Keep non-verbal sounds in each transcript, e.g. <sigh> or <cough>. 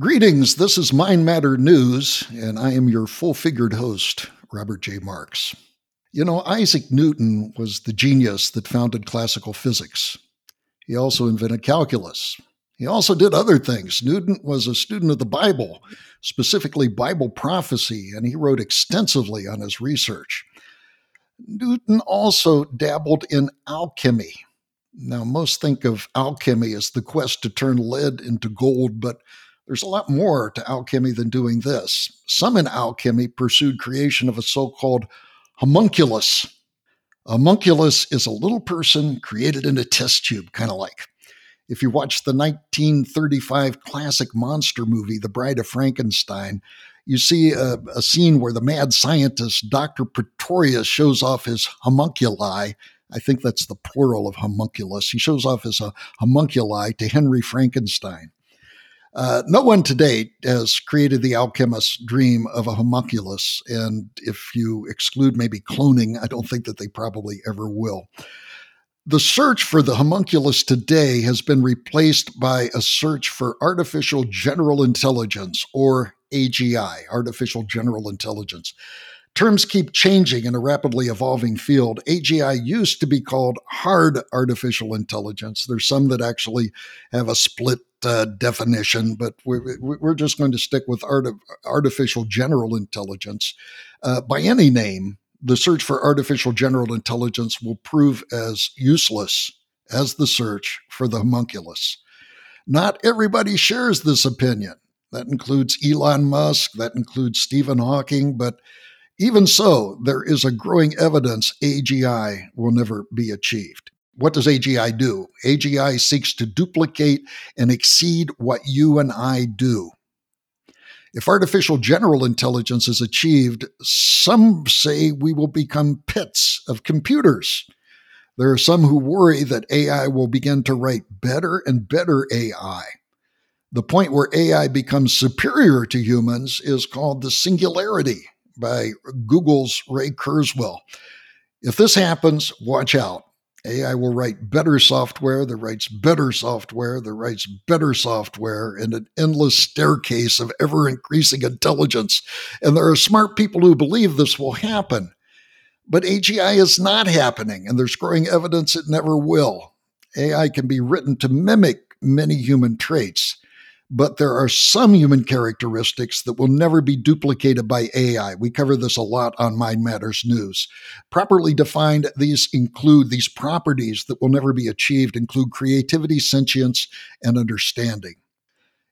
Greetings, this is Mind Matters News, and I am your full figured host, Robert J. Marks. You know, Isaac Newton was the genius that founded classical physics. He also invented calculus. He also did other things. Newton was a student of the Bible, specifically Bible prophecy, and he wrote extensively on his research. Newton also dabbled in alchemy. Now, most think of alchemy as the quest to turn lead into gold, but there's a lot more to alchemy than doing this. Some in alchemy pursued creation of a so called homunculus. A homunculus is a little person created in a test tube, kind of like. If you watch the 1935 classic monster movie, The Bride of Frankenstein, you see a, a, scene where the mad scientist, Dr. Pretorius, shows off his homunculi. I think that's the plural of homunculus. He shows off his uh, homunculi to Henry Frankenstein. Uh, no one to date has created the alchemist's dream of a homunculus. And if you exclude maybe cloning, I don't think that they probably ever will. The search for the homunculus today has been replaced by a search for artificial general intelligence, or AGI, artificial general intelligence. Terms keep changing in a rapidly evolving field. AGI used to be called hard artificial intelligence. There's some that actually have a split uh, definition, but we're, we're just going to stick with art, artificial general intelligence. Uh, by any name, the search for artificial general intelligence will prove as useless as the search for the homunculus. Not everybody shares this opinion. That includes Elon Musk, that includes Stephen Hawking, but even so, there is a growing evidence AGI will never be achieved. What does AGI do? AGI seeks to duplicate and exceed what you and I do. If artificial general intelligence is achieved, some say we will become pits of computers. There are some who worry that AI will begin to write better and better AI. The point where AI becomes superior to humans is called the singularity by Google's Ray Kurzweil. If this happens, watch out. AI will write better software that writes better software that writes better software in an endless staircase of ever increasing intelligence. And there are smart people who believe this will happen. But AGI is not happening, and there's growing evidence it never will. AI can be written to mimic many human traits but there are some human characteristics that will never be duplicated by AI. We cover this a lot on Mind Matters News. Properly defined, these include these properties that will never be achieved include creativity, sentience, and understanding.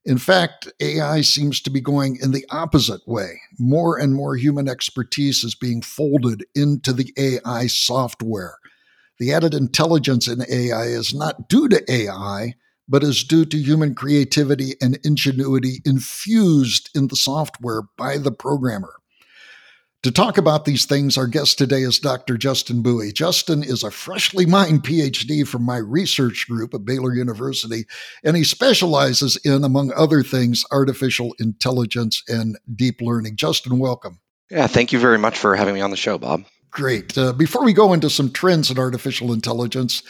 In fact, AI seems to be going in the opposite way. More and more human expertise is being folded into the AI software. The added intelligence in AI is not due to AI, but is due to human creativity and ingenuity infused in the software by the programmer. To talk about these things, our guest today is Dr. Justin Bui. Justin is a freshly mined PhD from my research group at Baylor University, and he specializes in, among other things, artificial intelligence and deep learning. Justin, welcome. Yeah, thank you very much for having me on the show, Bob. Great. Uh, before we go into some trends in artificial intelligence,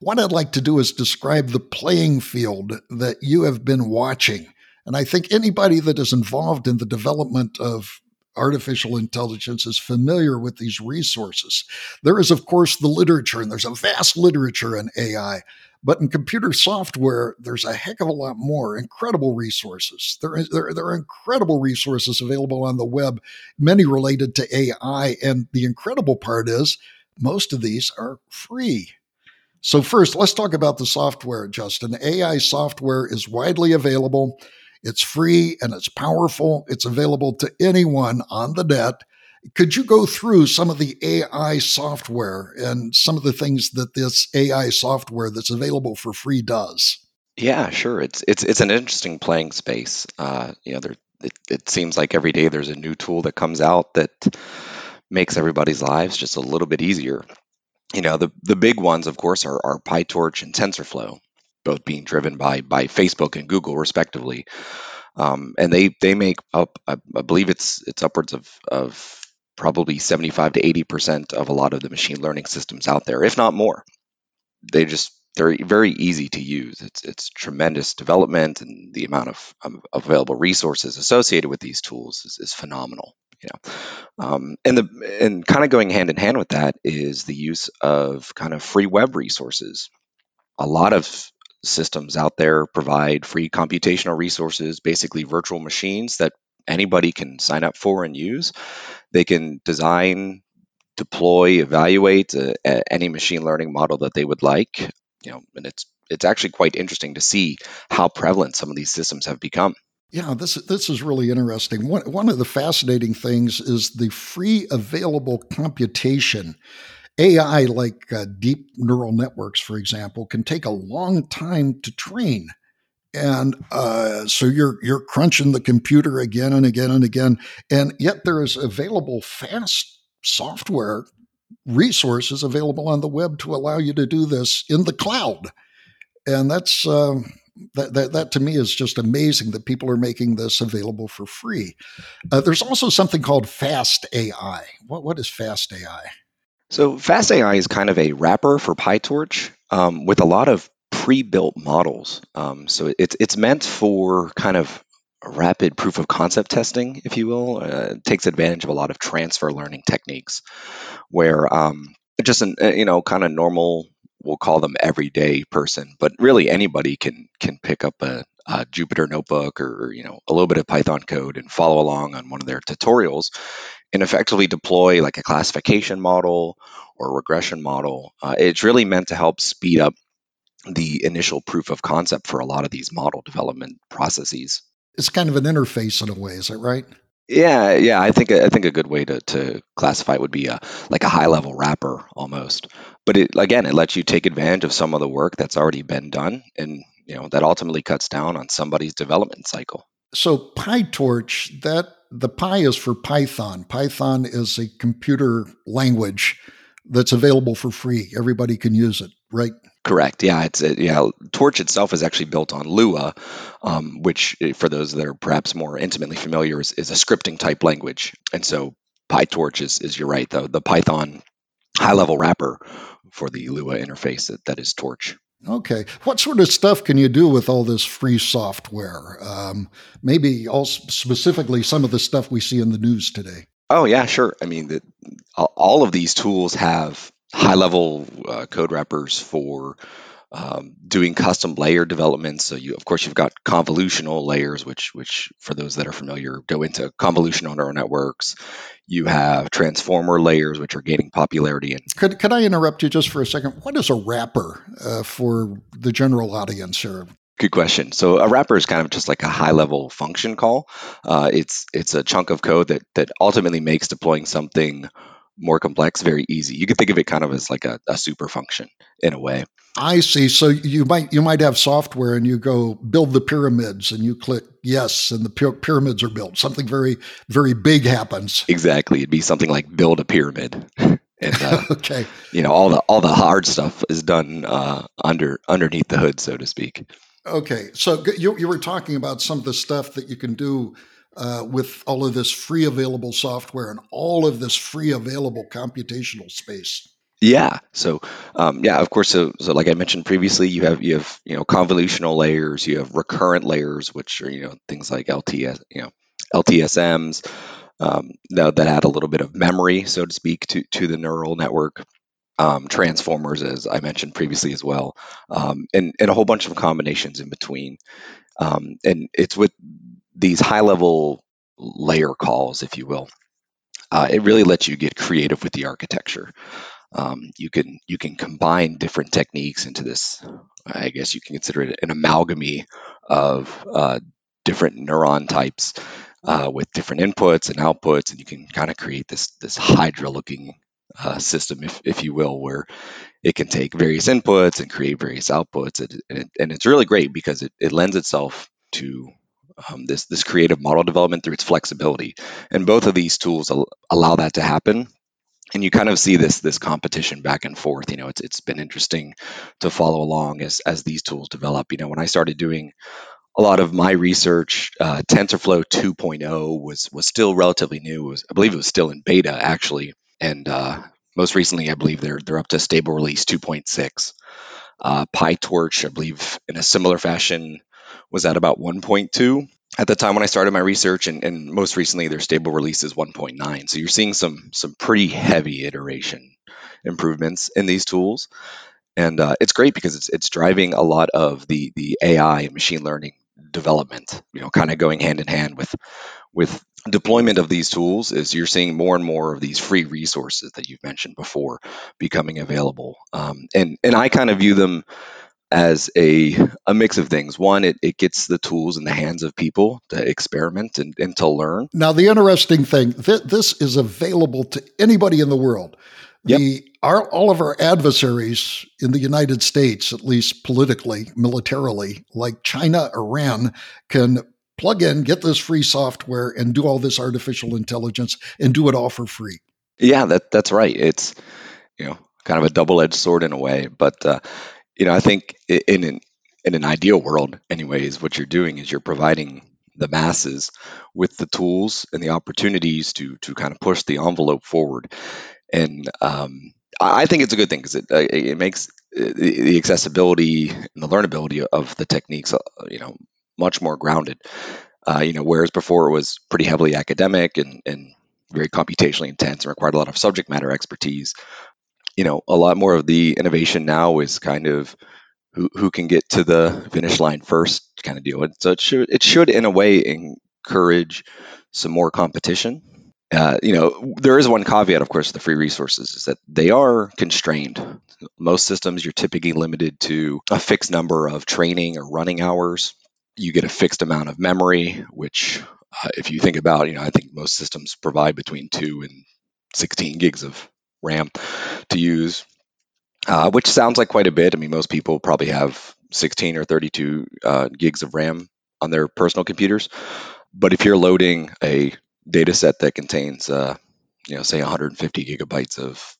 what I'd like to do is describe the playing field that you have been watching. And I think anybody that is involved in the development of artificial intelligence is familiar with these resources. There is, of course, the literature, and there's a vast literature in AI. But in computer software, there's a heck of a lot more incredible resources. There, is, there, there are incredible resources available on the web, many related to AI. And the incredible part is most of these are free. So, first, let's talk about the software, Justin. AI software is widely available. It's free and it's powerful. It's available to anyone on the net. Could you go through some of the AI software and some of the things that this AI software that's available for free does? Yeah, sure. It's it's it's an interesting playing space. Uh, you know, there it, it seems like every day there's a new tool that comes out that makes everybody's lives just a little bit easier. You know, the the big ones, of course, are, are PyTorch and TensorFlow, both being driven by by Facebook and Google, respectively. Um, and they they make up, I, I believe it's it's upwards of of probably 75 to 80% of a lot of the machine learning systems out there, if not more. They just they're very easy to use. It's it's tremendous development, and the amount of, available resources associated with these tools is, is phenomenal. You know, um, and the and kind of going hand in hand with that is the use of kind of free web resources. A lot of systems out there provide free computational resources, basically virtual machines that anybody can sign up for and use. They can design deploy, evaluate uh, any machine learning model that they would like you know, and it's it's actually quite interesting to see how prevalent some of these systems have become. Yeah, this this is really interesting. One one of the fascinating things is the free available computation. AI, like uh, deep neural networks, for example, can take a long time to train, and uh, so you're you're crunching the computer again and again and again, and yet there is available fast software resources available on the web to allow you to do this in the cloud. And that's uh, that, that, that to me is just amazing that people are making this available for free. Uh, there's also something called Fast AI. What, what is Fast AI? So, Fast AI is kind of a wrapper for PyTorch um, with a lot of pre built models. Um, so, it's, it's meant for kind of rapid proof of concept testing, if you will. Uh, it takes advantage of a lot of transfer learning techniques where um, just an uh, you know kind of normal we'll call them everyday person but really anybody can can pick up a, jupyter notebook or you know a little bit of python code and follow along on one of their tutorials and effectively deploy like a classification model or regression model uh, it's really meant to help speed up the initial proof of concept for a lot of these model development processes it's kind of an interface in a way is that right yeah, yeah. I think I think a good way to, to classify it would be a like a high level wrapper almost. But it again, it lets you take advantage of some of the work that's already been done, and you know that ultimately cuts down on somebody's development cycle. So PyTorch, that the Py is for Python. Python is a computer language that's available for free. Everybody can use it, right? Correct. Yeah, it's it, yeah. Torch itself is actually built on Lua, um, which, eh, for those that are perhaps more intimately familiar, is, is a scripting type language. And so PyTorch is, is you're right, the the Python high level wrapper for the Lua interface that, that is Torch. Okay. What sort of stuff can you do with all this free software? Um, maybe also specifically some of the stuff we see in the news today. Oh yeah, sure. I mean, the, all of these tools have high level uh, code wrappers for um, doing custom layer development. So you, of course, you've got convolutional layers, which, which for those that are familiar, go into convolutional neural networks. You have transformer layers, which are gaining popularity. And could could I interrupt you just for a second? What is a wrapper uh, for the general audience here? Good question. So a wrapper is kind of just like a high level function call. Uh, it's it's a chunk of code that that ultimately makes deploying something more complex very easy. You can think of it kind of as like a, a super function in a way. I see. So you might you might have software and you go build the pyramids and you click yes and the pyramids are built. Something very very big happens. Exactly. It'd be something like build a pyramid. <laughs> and uh, <laughs> okay, you know all the all the hard stuff is done uh, under underneath the hood, so to speak. Okay, so you you were talking about some of the stuff that you can do uh, with all of this free available software and all of this free available computational space. Yeah. So, um, yeah, of course. So, so like I mentioned previously, you have you have you know convolutional layers, you have recurrent layers, which are you know things like LTS, you know LTSMs, um, that, that add a little bit of memory, so to speak, to to the neural network. Um, transformers, as I mentioned previously as well, um, and and a whole bunch of combinations in between. Um, and it's with these high level layer calls, if you will. Uh, it really lets you get creative with the architecture um, you can you can combine different techniques into this. I guess you can consider it an amalgamy of uh, different neuron types uh, with different inputs and outputs, and you can kind of create this this Hydra-looking uh, system, if if you will, where it can take various inputs and create various outputs, and, and, it, and it's really great because it, it lends itself to um, this this creative model development through its flexibility. And both of these tools al- allow that to happen and you kind of see this this competition back and forth. You know, it's it's been interesting to follow along as as these tools develop. You know, when I started doing a lot of my research, uh, TensorFlow 2.0 was was still relatively new. Was, I believe it was still in beta actually, and uh, most recently, I believe they're they're up to stable release 2.6. Uh, PyTorch, I believe, in a similar fashion, was at about 1.2 at the time when I started my research, and, and most recently their stable release is 1.9. So you're seeing some some pretty heavy iteration improvements in these tools, and uh, it's great because it's it's driving a lot of the the AI and machine learning development. You know, kind of going hand in hand with with deployment of these tools is you're seeing more and more of these free resources that you've mentioned before becoming available um, and and i kind of view them as a, a mix of things. One, it, it gets the tools in the hands of people to experiment and, and to learn. Now, the interesting thing th- this is available to anybody in the world. Yep. The, our, all of our adversaries in the United States, at least politically, militarily, like China, Iran, can plug in, get this free software, and do all this artificial intelligence and do it all for free. Yeah, that that's right. It's you know kind of a double edged sword in a way, but uh, you know, I think in an in an ideal world, anyways, what you're doing is you're providing the masses with the tools and the opportunities to to kind of push the envelope forward. And um, I think it's a good thing because it uh, it makes uh, the accessibility and the learnability of the techniques, uh, you know, much more grounded. Uh, you know, whereas before it was pretty heavily academic and and very computationally intense and required a lot of subject matter expertise you know, a lot more of the innovation now is kind of who, who can get to the finish line first kind of deal. So it should, it should in a way encourage some more competition. Uh, you know, there is one caveat, of course, the free resources is that they are constrained. Most systems, you're typically limited to a fixed number of training or running hours. You get a fixed amount of memory, which, uh, if you think about, you know, I think most systems provide between two and 16 gigs of RAM to use, uh, which sounds like quite a bit. I mean, most people probably have 16 or 32 uh, gigs of RAM on their personal computers. But if you're loading a data set that contains, uh, you know, say 150 gigabytes of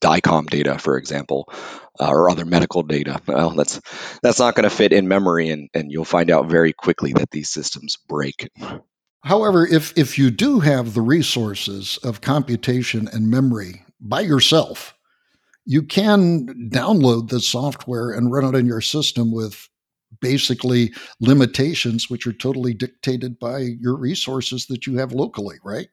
DICOM data, for example, uh, or other medical data. Well, that's that's not going to fit in memory, and, and you'll find out very quickly that these systems break. However, if if you do have the resources of computation and memory by yourself, you can download the software and run it in your system with basically limitations which are totally dictated by your resources that you have locally, right?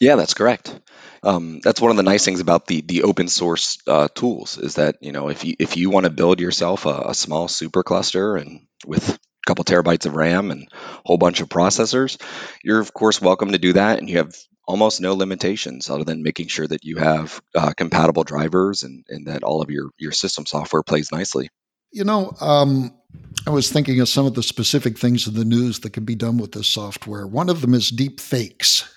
Yeah, that's correct. Um, that's one of the nice things about the the open source uh, tools is that you know if you if you want to build yourself a, a small supercluster and with a couple terabytes of RAM and a whole bunch of processors, you're of course welcome to do that, and you have almost no limitations other than making sure that you have uh, compatible drivers and, and that all of your, your system software plays nicely. You know, um, I was thinking of some of the specific things in the news that can be done with this software. One of them is deep fakes.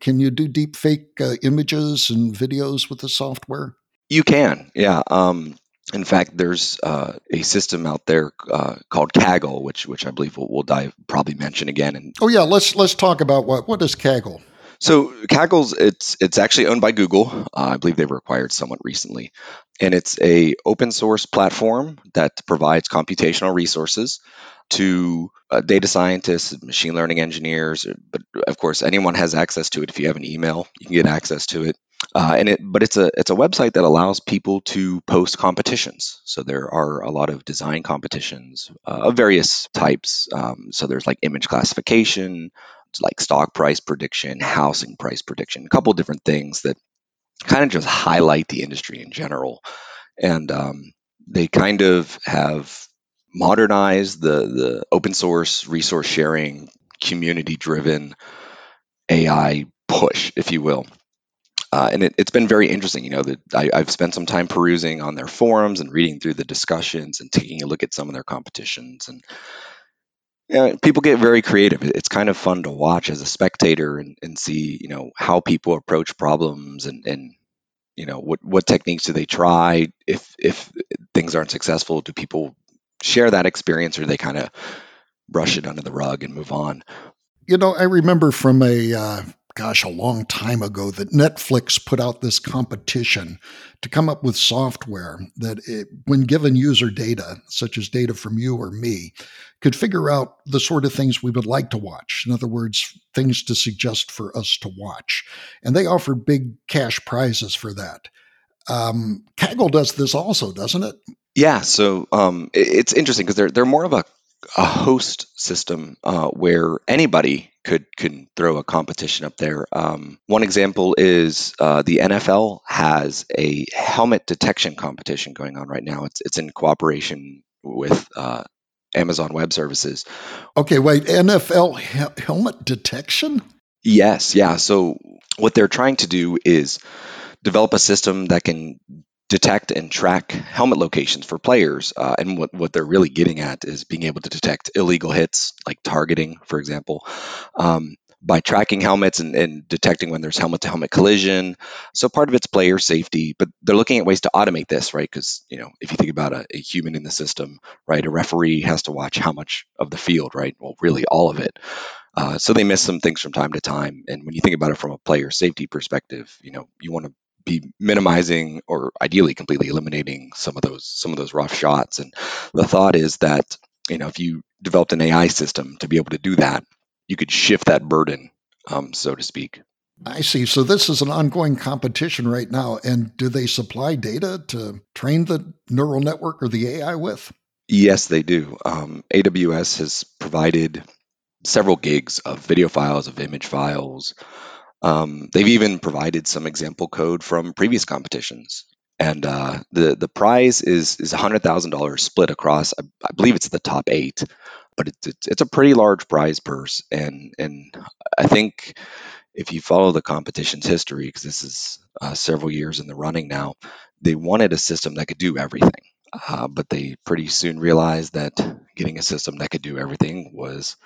Can you do deep fake uh, images and videos with the software? You can, yeah. Um, in fact, there's uh, a system out there uh, called Kaggle, which which I believe we'll, we'll dive probably mention again. And oh yeah, let's let's talk about what what is Kaggle. So Kaggle's it's it's actually owned by Google. Uh, I believe they've acquired somewhat recently, and it's a open source platform that provides computational resources to uh, data scientists, machine learning engineers, but of course anyone has access to it. If you have an email, you can get access to it. Uh, and it, but it's a it's a website that allows people to post competitions. So there are a lot of design competitions uh, of various types. Um, so there's like image classification, like stock price prediction, housing price prediction, a couple different things that kind of just highlight the industry in general. And um, they kind of have modernized the the open source resource sharing, community driven AI push, if you will. Uh, and it, has been very interesting. You know, that I, have spent some time perusing on their forums and reading through the discussions and taking a look at some of their competitions. And yeah, people get very creative. It's kind of fun to watch as a spectator and, and see, you know, how people approach problems and, and you know what what techniques do they try if if things aren't successful do people share that experience or they kind of brush it under the rug and move on you know i remember from a uh, gosh, a long time ago that Netflix put out this competition to come up with software that, it, when given user data, such as data from you or me, could figure out the sort of things we would like to watch. In other words, things to suggest for us to watch. And they offer big cash prizes for that. Um, Kaggle does this also, doesn't it? Yeah, so um, it's interesting because they're they're more of a, a host system uh, where anybody could can throw a competition up there. Um, one example is uh, the NFL has a helmet detection competition going on right now. It's it's in cooperation with uh, Amazon Web Services. Okay, wait, NFL he- helmet detection? Yes, yeah. So what they're trying to do is develop a system that can detect and track helmet locations for players. Uh, and what, what they're really getting at is being able to detect illegal hits, like targeting, for example, um, by tracking helmets and, and detecting when there's helmet to helmet collision. So part of it's player safety, but they're looking at ways to automate this, right? Because, you know, if you think about a, a human in the system, right, a referee has to watch how much of the field, right? Well, really all of it. Uh, so they miss some things from time to time. And when you think about it from a player safety perspective, you know, you want to be minimizing or ideally completely eliminating some of those some of those rough shots. And the thought is that you know if you developed an AI system to be able to do that, you could shift that burden, um, so to speak. I see. So this is an ongoing competition right now. And do they supply data to train the neural network or the AI with? Yes, they do. Um, AWS has provided several gigs of video files, of image files. Um, they've even provided some example code from previous competitions. And uh, the the prize is is hundred thousand dollars split across. I, I, believe it's the top eight, but it's, it's it's a pretty large prize purse. And and I think if you follow the competition's history, because this is uh, several years in the running now, they wanted a system that could do everything. Uh, but they pretty soon realized that getting a system that could do everything was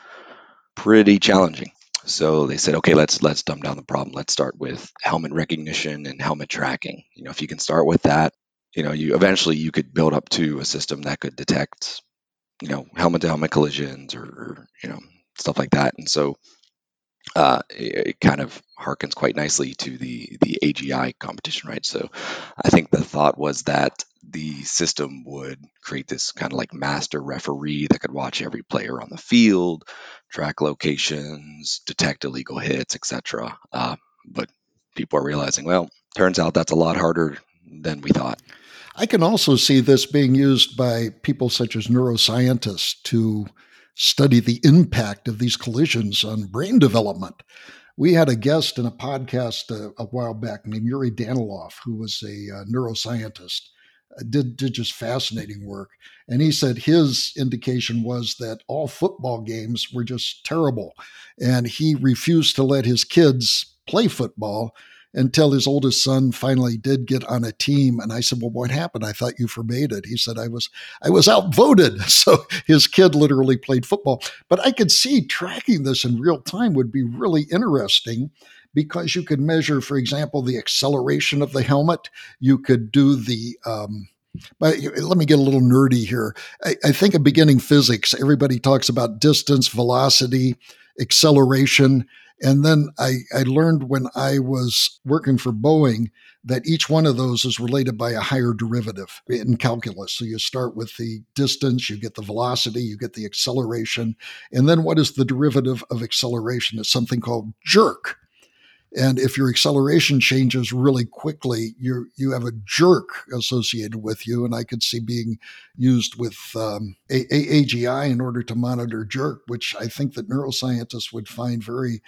pretty challenging. So they said, okay, let's let's dumb down the problem. Let's start with helmet recognition and helmet tracking. You know, if you can start with that, you know, you eventually you could build up to a system that could detect, you know, helmet to helmet collisions or, or you know stuff like that. And so uh, it, it, kind of harkens quite nicely to the the AGI competition, right? So I think the thought was that the system would create this kind of like master referee that could watch every player on the field, track locations, detect illegal hits, etc. Uh, but people are realizing, well, turns out that's a lot harder than we thought. I can also see this being used by people such as neuroscientists to study the impact of these collisions on brain development. We had a guest in a podcast a, uh, a while back named Yuri Danilov, who was a uh, neuroscientist, did, did just fascinating work. And he said his indication was that all football games were just terrible. And he refused to let his kids play football until his oldest son finally did get on a team. And I said, "Well, what happened? I thought you forbade it." He said, "I was I was outvoted." <laughs> So his kid literally played football. But I could see tracking this in real time would be really interesting because you could measure, for example, the acceleration of the helmet. You could do the um, but let me get a little nerdy here. I, I, think of beginning physics, everybody talks about distance, velocity, acceleration. And then I, I learned when I was working for Boeing that each one of those is related by a higher derivative in calculus. So you start with the distance, you get the velocity, you get the acceleration. And then what is the derivative of acceleration? It's something called jerk. And if your acceleration changes really quickly, you you have a jerk associated with you. And I could see being used with um, a- a- AGI in order to monitor jerk, which I think that neuroscientists would find very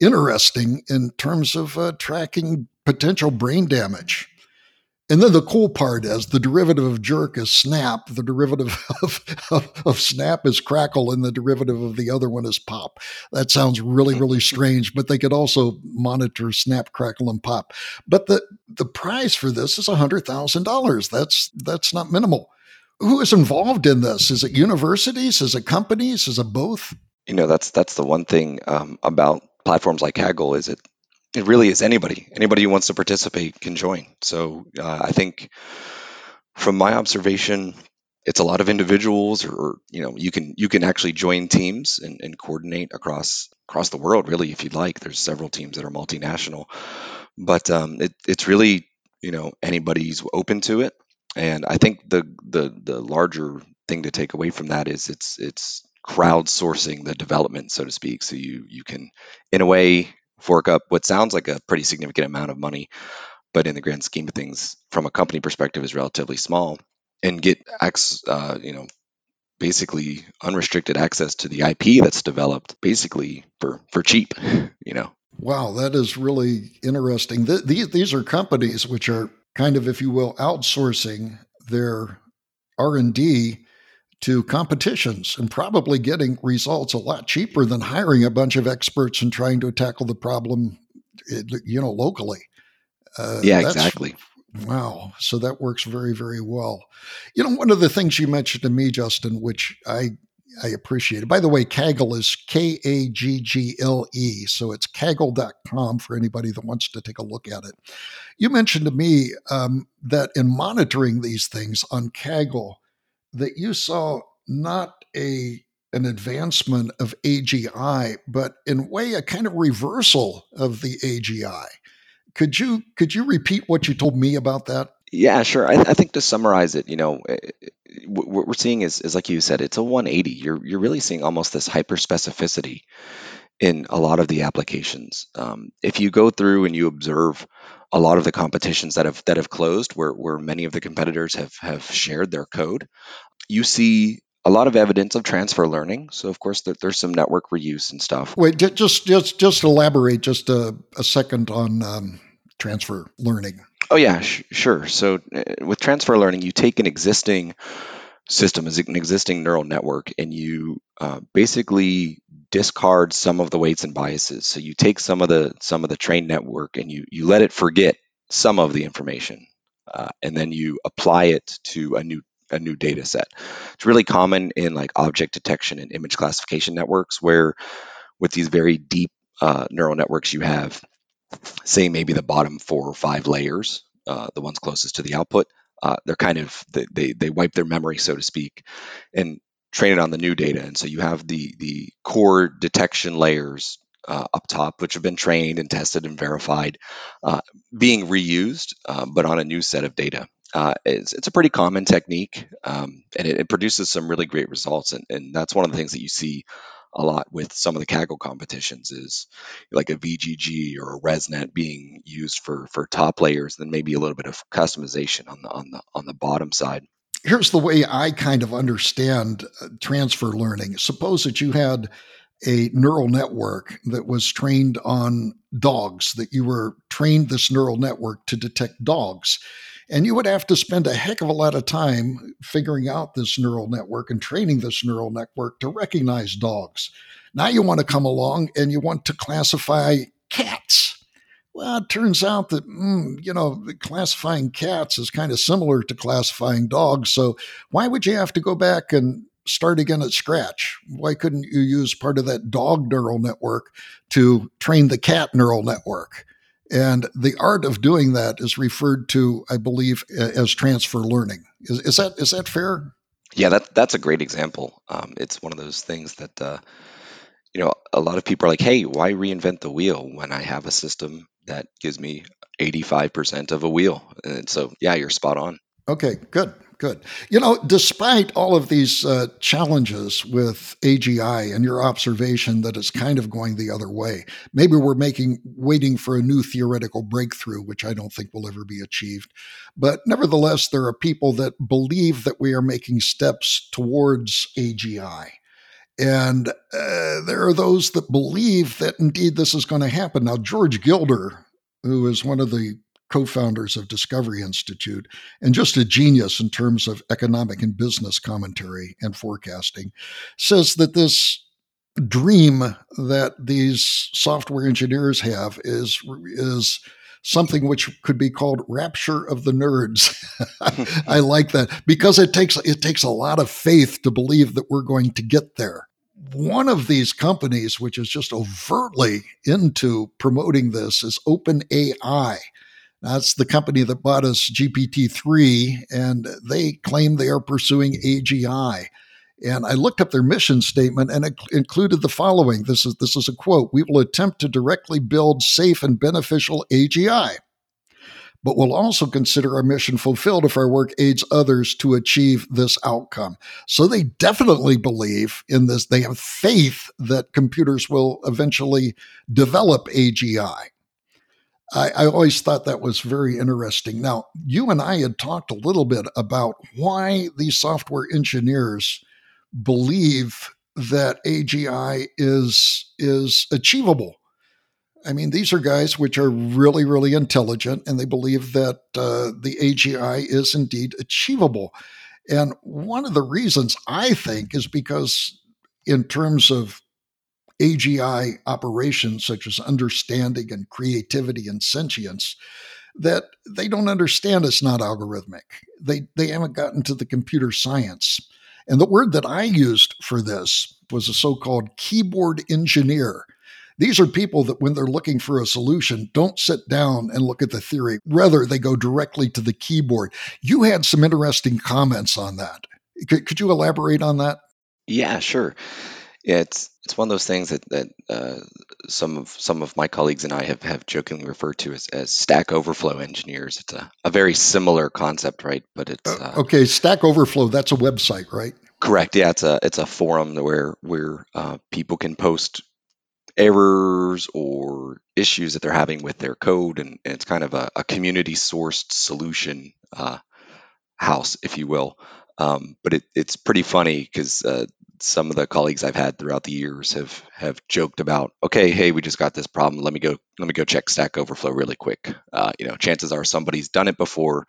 interesting in terms of uh, tracking potential brain damage. And then the cool part is the derivative of jerk is snap, the derivative of, <laughs> of, of, snap is crackle, and the derivative of the other one is pop. That sounds really, <laughs> really strange, but they could also monitor snap, crackle, and pop. But the, the prize for this is $100,000. That's, that's not minimal. Who is involved in this? Is it universities? Is it companies? Is it both? You know, that's that's the one thing um, about platforms like Kaggle is it it really is anybody anybody who wants to participate can join. So uh, I think from my observation, it's a lot of individuals or, you know you can you can actually join teams and, and coordinate across across the world really if you'd like there's several teams that are multinational but um, it, it's really you know anybody's open to it and i think the the the larger thing to take away from that is it's it's crowdsourcing the development, so to speak. So you you can, in a way, fork up what sounds like a pretty significant amount of money, but in the grand scheme of things, from a company perspective, is relatively small. and get access, uh, you know, basically unrestricted access to the IP that's developed basically for for cheap, you know. Wow, that is really interesting. Th- these these are companies which are kind of, if you will, outsourcing their R and D to competitions and probably getting results a lot cheaper than hiring a bunch of experts and trying to tackle the problem, you know, locally. Uh, yeah, exactly. Wow. So that works very, very well. You know, one of the things you mentioned to me, Justin, which I I appreciate it. By the way, Kaggle is K A G G L E. So it's kaggle.com for anybody that wants to take a look at it. You mentioned to me um, that in monitoring these things on Kaggle, that you saw not a an advancement of AGI, but in way a kind of reversal of the AGI. Could you could you repeat what you told me about that? Yeah, sure. I, I think to summarize it, you know, eh, eh, what we're seeing is, is like you said, it's a 180. You're you're really seeing almost this hyper specificity in a lot of the applications. Um, if you go through and you observe a lot of the competitions that have that have closed, where where many of the competitors have have shared their code, you see a lot of evidence of transfer learning. So of course there, there's some network reuse and stuff. Wait, just just just elaborate just a, a second on um, transfer learning. Oh yeah, sh- sure. So uh, with transfer learning, you take an existing system, as an existing neural network, and you uh, basically discard some of the weights and biases. So you take some of the some of the trained network and you you let it forget some of the information, uh, and then you apply it to a new a new data set. It's really common in like object detection and image classification networks where with these very deep uh, neural networks you have say maybe the bottom four or five layers, uh, the ones closest to the output, uh, they're kind of they, they, they wipe their memory so to speak and train it on the new data and so you have the the core detection layers uh, up top, which have been trained and tested and verified, uh, being reused, uh, but on a new set of data uh, it's, it's a pretty common technique um, and it, it, produces some really great results. And, and that's one of the things that you see a lot with some of the Kaggle competitions is like a VGG or a ResNet being used for for top layers, then maybe a little bit of customization on the on the on the bottom side. Here's the way I kind of understand uh, transfer learning. Suppose that you had a neural network that was trained on dogs, that you were trained this neural network to detect dogs. And you would have to spend a heck of a lot of time figuring out this neural network and training this neural network to recognize dogs. Now you want to come along and you want to classify cats. Well, it turns out that, mm, you know, classifying cats is kind of similar to classifying dogs. So why would you have to go back and start again at scratch? Why couldn't you use part of that dog neural network to train the cat neural network? And the art of doing that is referred to, I believe, as transfer learning. Is, is that is that fair? Yeah, that that's a great example. Um, it's one of those things that uh, you know a lot of people are like, "Hey, why reinvent the wheel when I have a system that gives me 85% of a wheel?" And so, yeah, you're spot on. Okay, good. Good. You know, despite all of these uh, challenges with AGI and your observation that it's kind of going the other way, maybe we're making waiting for a new theoretical breakthrough, which I don't think will ever be achieved. But nevertheless, there are people that believe that we are making steps towards AGI. And uh, there are those that believe that indeed this is going to happen. Now, George Gilder, who is one of the co founders of Discovery Institute, and just a genius in terms of economic and business commentary and forecasting, says that this dream that these software engineers have is is something which could be called rapture of the nerds. <laughs> <laughs> I like that because it takes it takes a lot of faith to believe that we're going to get there. One of these companies which is just overtly into promoting this is OpenAI. That's the company that bought us GPT-3, and they claim they are pursuing AGI. And I looked up their mission statement and it included the following. This is this is a quote. We will attempt to directly build safe and beneficial AGI, but we'll also consider our mission fulfilled if our work aids others to achieve this outcome. So they definitely believe in this. They have faith that computers will eventually develop AGI. I, I, always thought that was very interesting. Now, you and I had talked a little bit about why these software engineers believe that AGI is is achievable. I mean, these are guys which are really, really intelligent, and they believe that uh, the AGI is indeed achievable. And one of the reasons I think is because, in terms of AGI operations such as understanding and creativity and sentience that they don't understand it's not algorithmic. They they haven't gotten to the computer science. And the word that I used for this was a so-called keyboard engineer. These are people that, when they're looking for a solution, don't sit down and look at the theory. Rather, they go directly to the keyboard. You had some interesting comments on that. Could, could you elaborate on that? Yeah, sure. Yeah, it's it's one of those things that that uh, some of some of my colleagues and I have, have jokingly referred to as, as Stack Overflow engineers. It's a, a very similar concept, right? But it's uh, uh, okay. Stack Overflow. That's a website, right? Correct. Yeah, it's a it's a forum where where uh, people can post errors or issues that they're having with their code, and, and it's kind of a, a community sourced solution uh, house, if you will. Um, but it, it's pretty funny because uh, some of the colleagues I've had throughout the years have have joked about, okay, hey, we just got this problem. Let me go let me go check Stack Overflow really quick. Uh, you know, chances are somebody's done it before.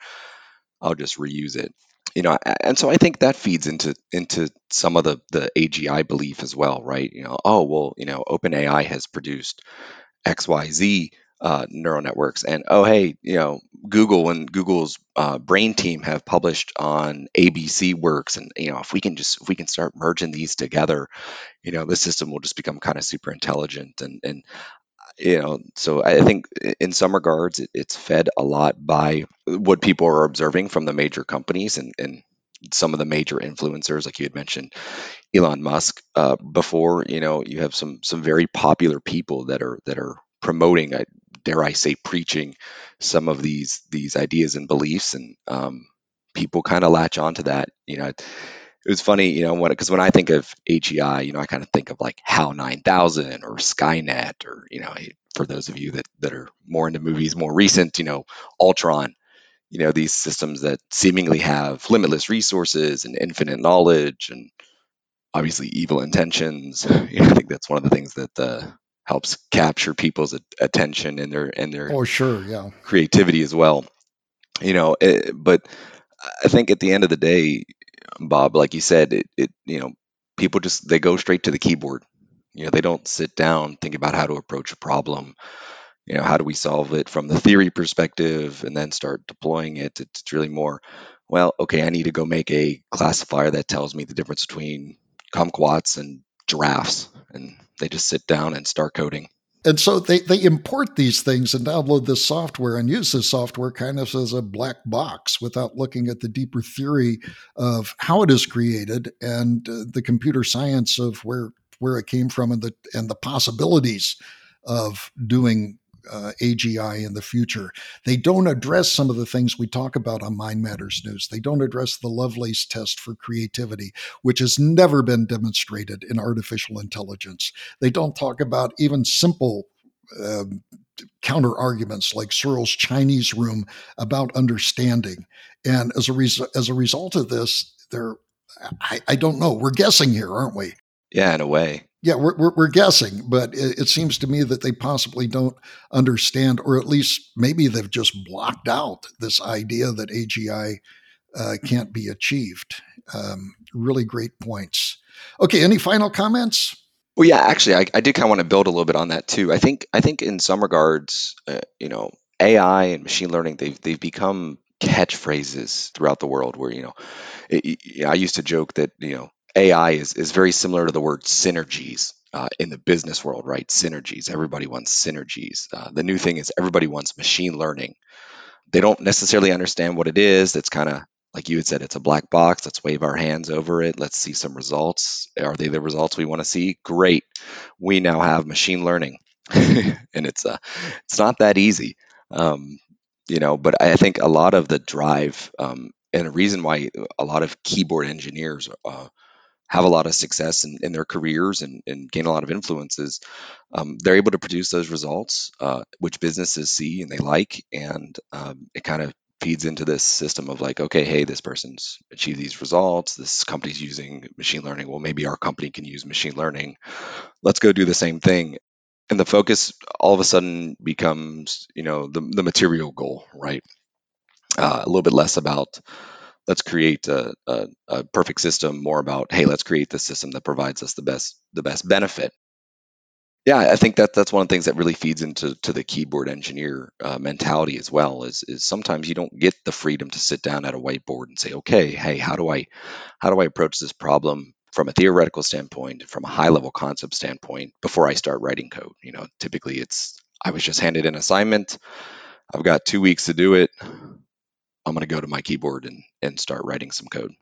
I'll just reuse it. You know, and so I think that feeds into into some of the the AGI belief as well, right? You know, oh well, you know, OpenAI has produced X Y Z uh, neural networks. And oh, hey, you know, Google and Google's uh, brain team have published on ABC Works, and you know, if we can just if we can start merging these together, you know, the system will just become kind of super intelligent. And and you know, so I think in some regards, it, it's fed a lot by what people are observing from the major companies and and some of the major influencers, like you had mentioned, Elon Musk uh, before. You know, you have some some very popular people that are that are promoting dare I say, preaching some of these these ideas and beliefs, and um, people kind of latch onto that. You know, it, was funny, you know, because when I think of AGI, you know, I kind of think of like HAL 9000 or Skynet, or you know, for those of you that that are more into movies, more recent, you know, Ultron. You know, these systems that seemingly have limitless resources and infinite knowledge and obviously evil intentions. <laughs> You know, I think that's one of the things that uh, helps capture people's attention and their and their oh sure yeah. creativity as well. You know it, eh, but i think at the end of the day bob like you said it, it you know people just they go straight to the keyboard. You know they don't sit down think about how to approach a problem. You know how do we solve it from the theory perspective and then start deploying it? It's really more well okay i need to go make a classifier that tells me the difference between kumquats and giraffes and they just sit down and start coding. And so they, they import these things and download this software and use this software kind of as a black box without looking at the deeper theory of how it is created and uh, the computer science of where where it came from and the and the possibilities of doing uh, AGI in the future. They don't address some of the things we talk about on Mind Matters News. They don't address the Lovelace test for creativity, which has never been demonstrated in artificial intelligence. They don't talk about even simple. Um, counter arguments like Searle's Chinese room about understanding. And as a, as a result of this, they're, I, I don't know, we're guessing here, aren't we? Yeah, in a way. Yeah, we're, we're, we're guessing, but it, it, seems to me that they possibly don't understand, or at least maybe they've just blocked out this idea that AGI uh, can't be achieved. Um, really great points. Okay, any final comments? Well, yeah, actually, I, I did kind of want to build a little bit on that too. I think I think in some regards, uh, you know, AI and machine learning they've they've become catchphrases throughout the world. Where you know, it, I used to joke that you know AI is, is very similar to the word synergies uh, in the business world, right? Synergies. Everybody wants synergies. Uh, the new thing is everybody wants machine learning. They don't necessarily understand what it is. It's kind of like you had said, it's a black box. Let's wave our hands over it. Let's see some results. Are they the results we want to see? Great. We now have machine learning, <laughs> and it's uh, it's not that easy. Um, you know, but I think a lot of the drive um, and a reason why a lot of keyboard engineers uh, have a lot of success in, in their careers and, and, gain a lot of influences, um, they're able to produce those results, uh, which businesses see and they like, and um, it kind of feeds into this system of like, okay, hey, this person's achieved these results. This company's using machine learning. Well, maybe our company can use machine learning. Let's go do the same thing. And the focus all of a sudden becomes, you know, the, the material goal, right? Uh, a little bit less about let's create a, a, a, perfect system more about hey let's create the system that provides us the best the best benefit. Yeah i think that that's one of the things that really feeds into to the keyboard engineer uh, mentality as well is is sometimes you don't get the freedom to sit down at a whiteboard and say okay hey how do i how do i approach this problem from a theoretical standpoint from a high level concept standpoint before i start writing code? You know typically it's i was just handed an assignment. I've got two weeks to do it I'm going to go to my keyboard and, and start writing some code.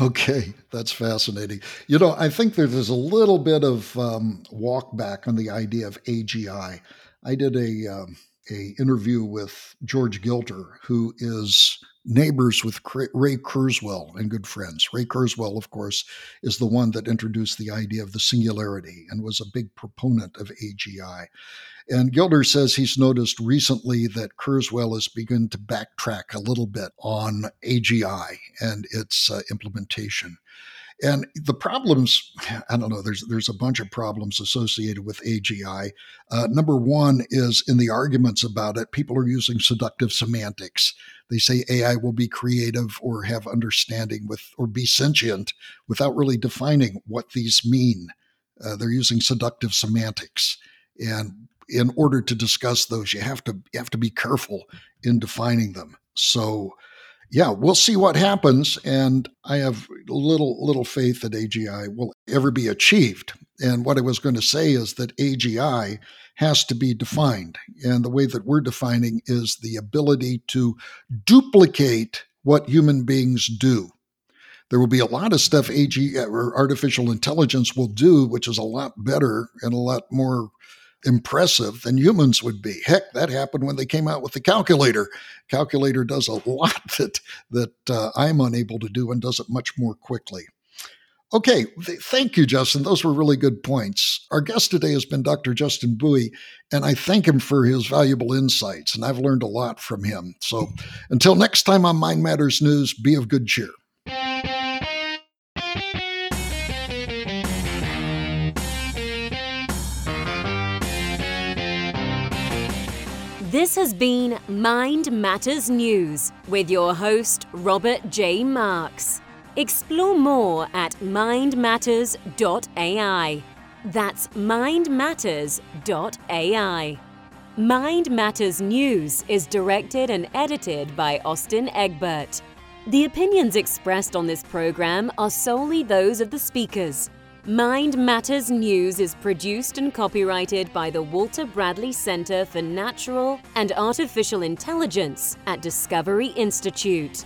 Okay, that's fascinating. You know, I think there's a little bit of um, walk back on the idea of AGI. I did a um, a interview with George Gilder, who is neighbors with Ray Kurzweil and good friends. Ray Kurzweil, of course, is the one that introduced the idea of the singularity and was a big proponent of AGI. And Gilder says he's noticed recently that Kurzweil has begun to backtrack a little bit on AGI and its uh, implementation. And the problems, <sighs> I don't know, there's there's a bunch of problems associated with AGI. Uh, number one is in the arguments about it, people are using seductive semantics. They say AI will be creative or have understanding with or be sentient without really defining what these mean. Uh, they're using seductive semantics. And in order to discuss those, you have to you have to be careful in defining them. So, yeah, we'll see what happens, and I have little little faith that AGI will ever be achieved. And what I was going to say is that AGI has to be defined, and the way that we're defining is the ability to duplicate what human beings do. There will be a lot of stuff AG or artificial intelligence will do, which is a lot better and a lot more impressive than humans would be. Heck, that happened when they came out with the calculator. Calculator does a <laughs> lot that that uh, I'm unable to do and does it much more quickly. Okay, th- thank you, Justin. Those were really good points. Our guest today has been Dr. Justin Bui, and I thank him for his valuable insights, and I've learned a lot from him. So until next time on Mind Matters News, be of good cheer. This has been Mind Matters News with your host, Robert J. Marks. Explore more at mindmatters.ai. That's mindmatters.ai. Mind Matters News is directed and edited by Austin Egbert. The opinions expressed on this program are solely those of the speakers Mind Matters News is produced and copyrighted by the Walter Bradley Center for Natural and Artificial Intelligence at Discovery Institute.